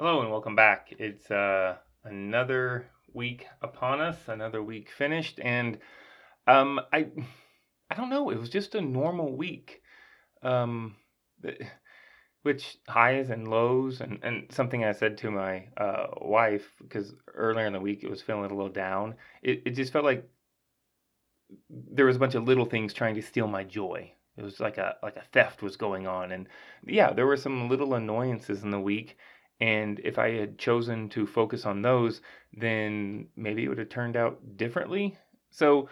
Hello and welcome back. It's uh, another week upon us, another week finished, and um, I, I don't know. It was just a normal week, um, which highs and lows, and and something I said to my uh, wife because earlier in the week it was feeling a little down. It it just felt like there was a bunch of little things trying to steal my joy. It was like a like a theft was going on, and yeah, there were some little annoyances in the week and if I had chosen to focus on those, then maybe it would have turned out differently. So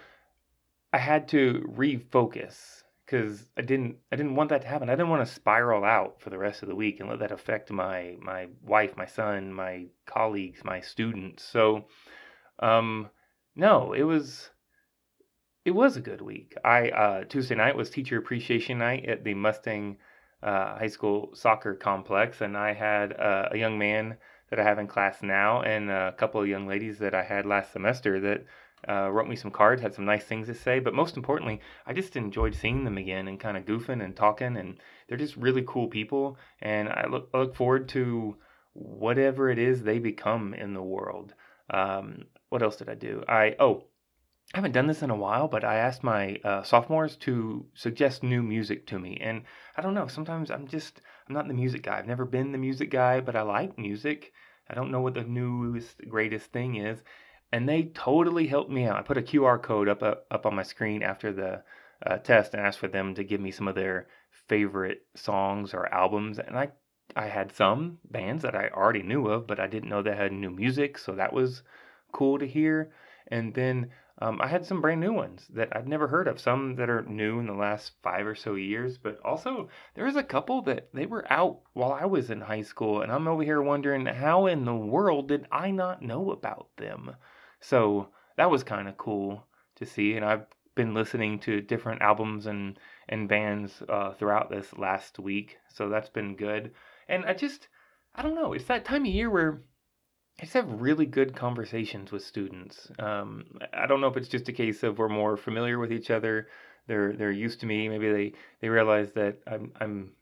I had to refocus because I didn't I didn't want that to happen. I didn't want to spiral out for the rest of the week and let that affect my my wife, my son, my colleagues, my students. So um no, it was it was a good week. I uh Tuesday night was teacher appreciation night at the Mustang uh, high school soccer complex, and I had uh, a young man that I have in class now, and a couple of young ladies that I had last semester that uh, wrote me some cards, had some nice things to say. But most importantly, I just enjoyed seeing them again and kind of goofing and talking, and they're just really cool people. And I look I look forward to whatever it is they become in the world. Um, what else did I do? I oh I haven't done this in a while, but I asked my uh, sophomores to suggest new music to me. And I don't know, sometimes I'm just, I'm not the music guy. I've never been the music guy, but I like music. I don't know what the newest, greatest thing is. And they totally helped me out. I put a QR code up, up, up on my screen after the uh, test and asked for them to give me some of their favorite songs or albums. And I, I had some bands that I already knew of, but I didn't know they had new music. So that was cool to hear. And then um, I had some brand new ones that I'd never heard of, some that are new in the last five or so years, but also there was a couple that they were out while I was in high school, and I'm over here wondering how in the world did I not know about them? So that was kind of cool to see, and I've been listening to different albums and and bands uh, throughout this last week, so that's been good. And I just, I don't know, it's that time of year where I just have really good conversations with students. Um, I don't know if it's just a case of we're more familiar with each other. They're they're used to me. Maybe they they realize that I'm I'm.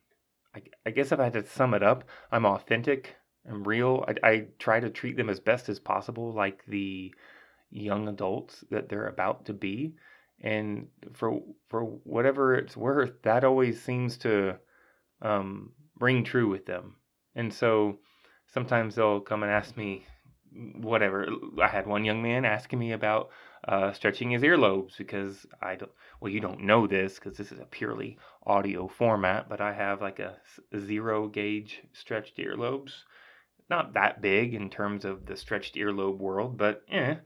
I, I guess if I had to sum it up, I'm authentic. I'm real. I, I try to treat them as best as possible, like the young adults that they're about to be. And for for whatever it's worth, that always seems to um, ring true with them. And so sometimes they'll come and ask me whatever. I had one young man asking me about uh, stretching his earlobes because I don't. Well, you don't know this because this is a purely audio format, but I have like a zero gauge stretched earlobes. Not that big in terms of the stretched earlobe world, but eh,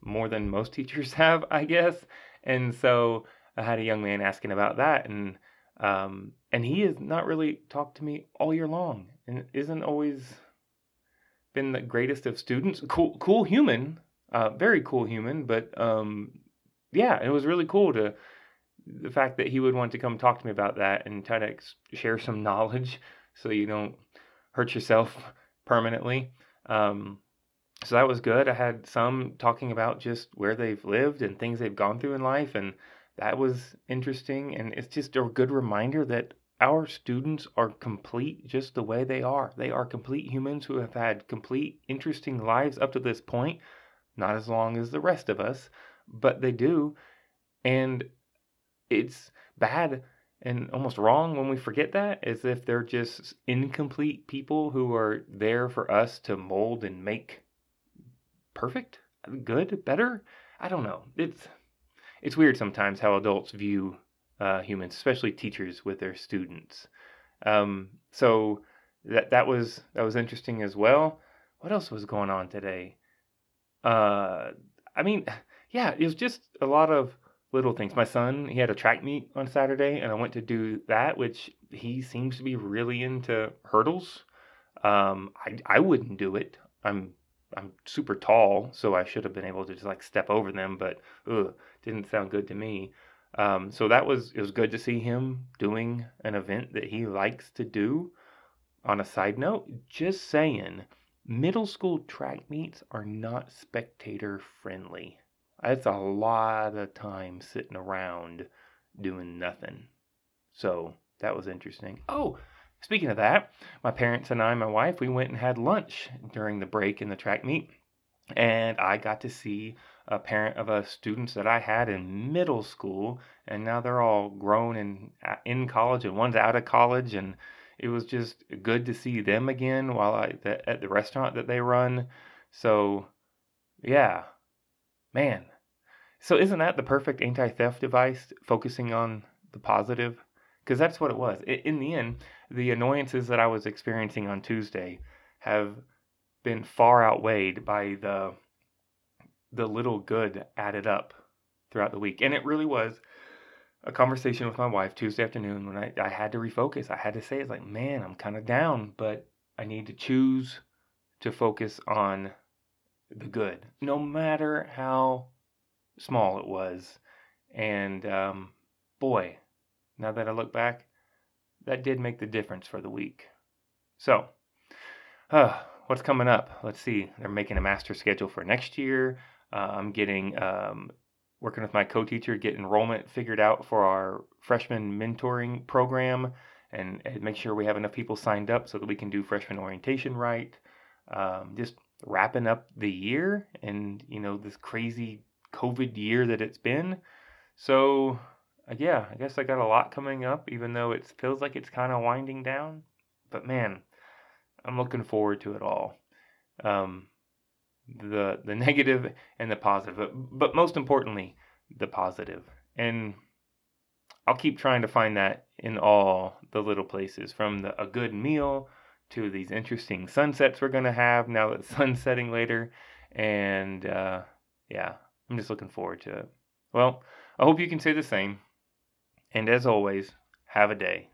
more than most teachers have, I guess. And so I had a young man asking about that, and um, and he has not really talked to me all year long, and isn't always been the greatest of students. Cool, cool human, uh, very cool human. But um, yeah, it was really cool to the fact that he would want to come talk to me about that and try to ex- share some knowledge, so you don't hurt yourself permanently. Um, so that was good. I had some talking about just where they've lived and things they've gone through in life, and that was interesting. And it's just a good reminder that our students are complete just the way they are. They are complete humans who have had complete, interesting lives up to this point. Not as long as the rest of us, but they do. And it's bad and almost wrong when we forget that, as if they're just incomplete people who are there for us to mold and make perfect, good, better. I don't know. It's it's weird sometimes how adults view uh, humans, especially teachers with their students. Um, so that that was that was interesting as well. What else was going on today? Uh, I mean, yeah, it was just a lot of little things. My son, he had a track meet on Saturday, and I went to do that, which he seems to be really into hurdles. Um, I I wouldn't do it. I'm I'm super tall, so I should have been able to just like step over them, but ugh, didn't sound good to me. Um, so that was it was good to see him doing an event that he likes to do. On a side note, just saying, middle school track meets are not spectator friendly. That's a lot of time sitting around doing nothing. So that was interesting. Oh, Speaking of that, my parents and I, my wife, we went and had lunch during the break in the track meet, and I got to see a parent of a students that I had in middle school, and now they're all grown and uh, in college, and one's out of college, and it was just good to see them again while I the, at the restaurant that they run. So, yeah, man. So isn't that the perfect anti-theft device, focusing on the positive? Because that's what it was. In the end, the annoyances that I was experiencing on Tuesday have been far outweighed by the the little good added up throughout the week. And it really was a conversation with my wife Tuesday afternoon when I, I had to refocus. I had to say, it's like, man, I'm kind of down, but I need to choose to focus on the good, no matter how small it was. And um, boy, now that I look back, that did make the difference for the week. So, uh, what's coming up? Let's see. They're making a master schedule for next year. Uh, I'm getting um, working with my co-teacher, to get enrollment figured out for our freshman mentoring program, and, and make sure we have enough people signed up so that we can do freshman orientation right. Um, just wrapping up the year, and you know this crazy COVID year that it's been. So uh, yeah, I guess I got a lot coming up, even though it feels like it's kind of winding down. But man, I'm looking forward to it all. Um, the the negative and the positive, but, but most importantly, the positive. And I'll keep trying to find that in all the little places, from the, a good meal to these interesting sunsets we're gonna have now that sun's setting later. And uh, yeah, I'm just looking forward to it. Well, I hope you can say the same. And as always, have a day.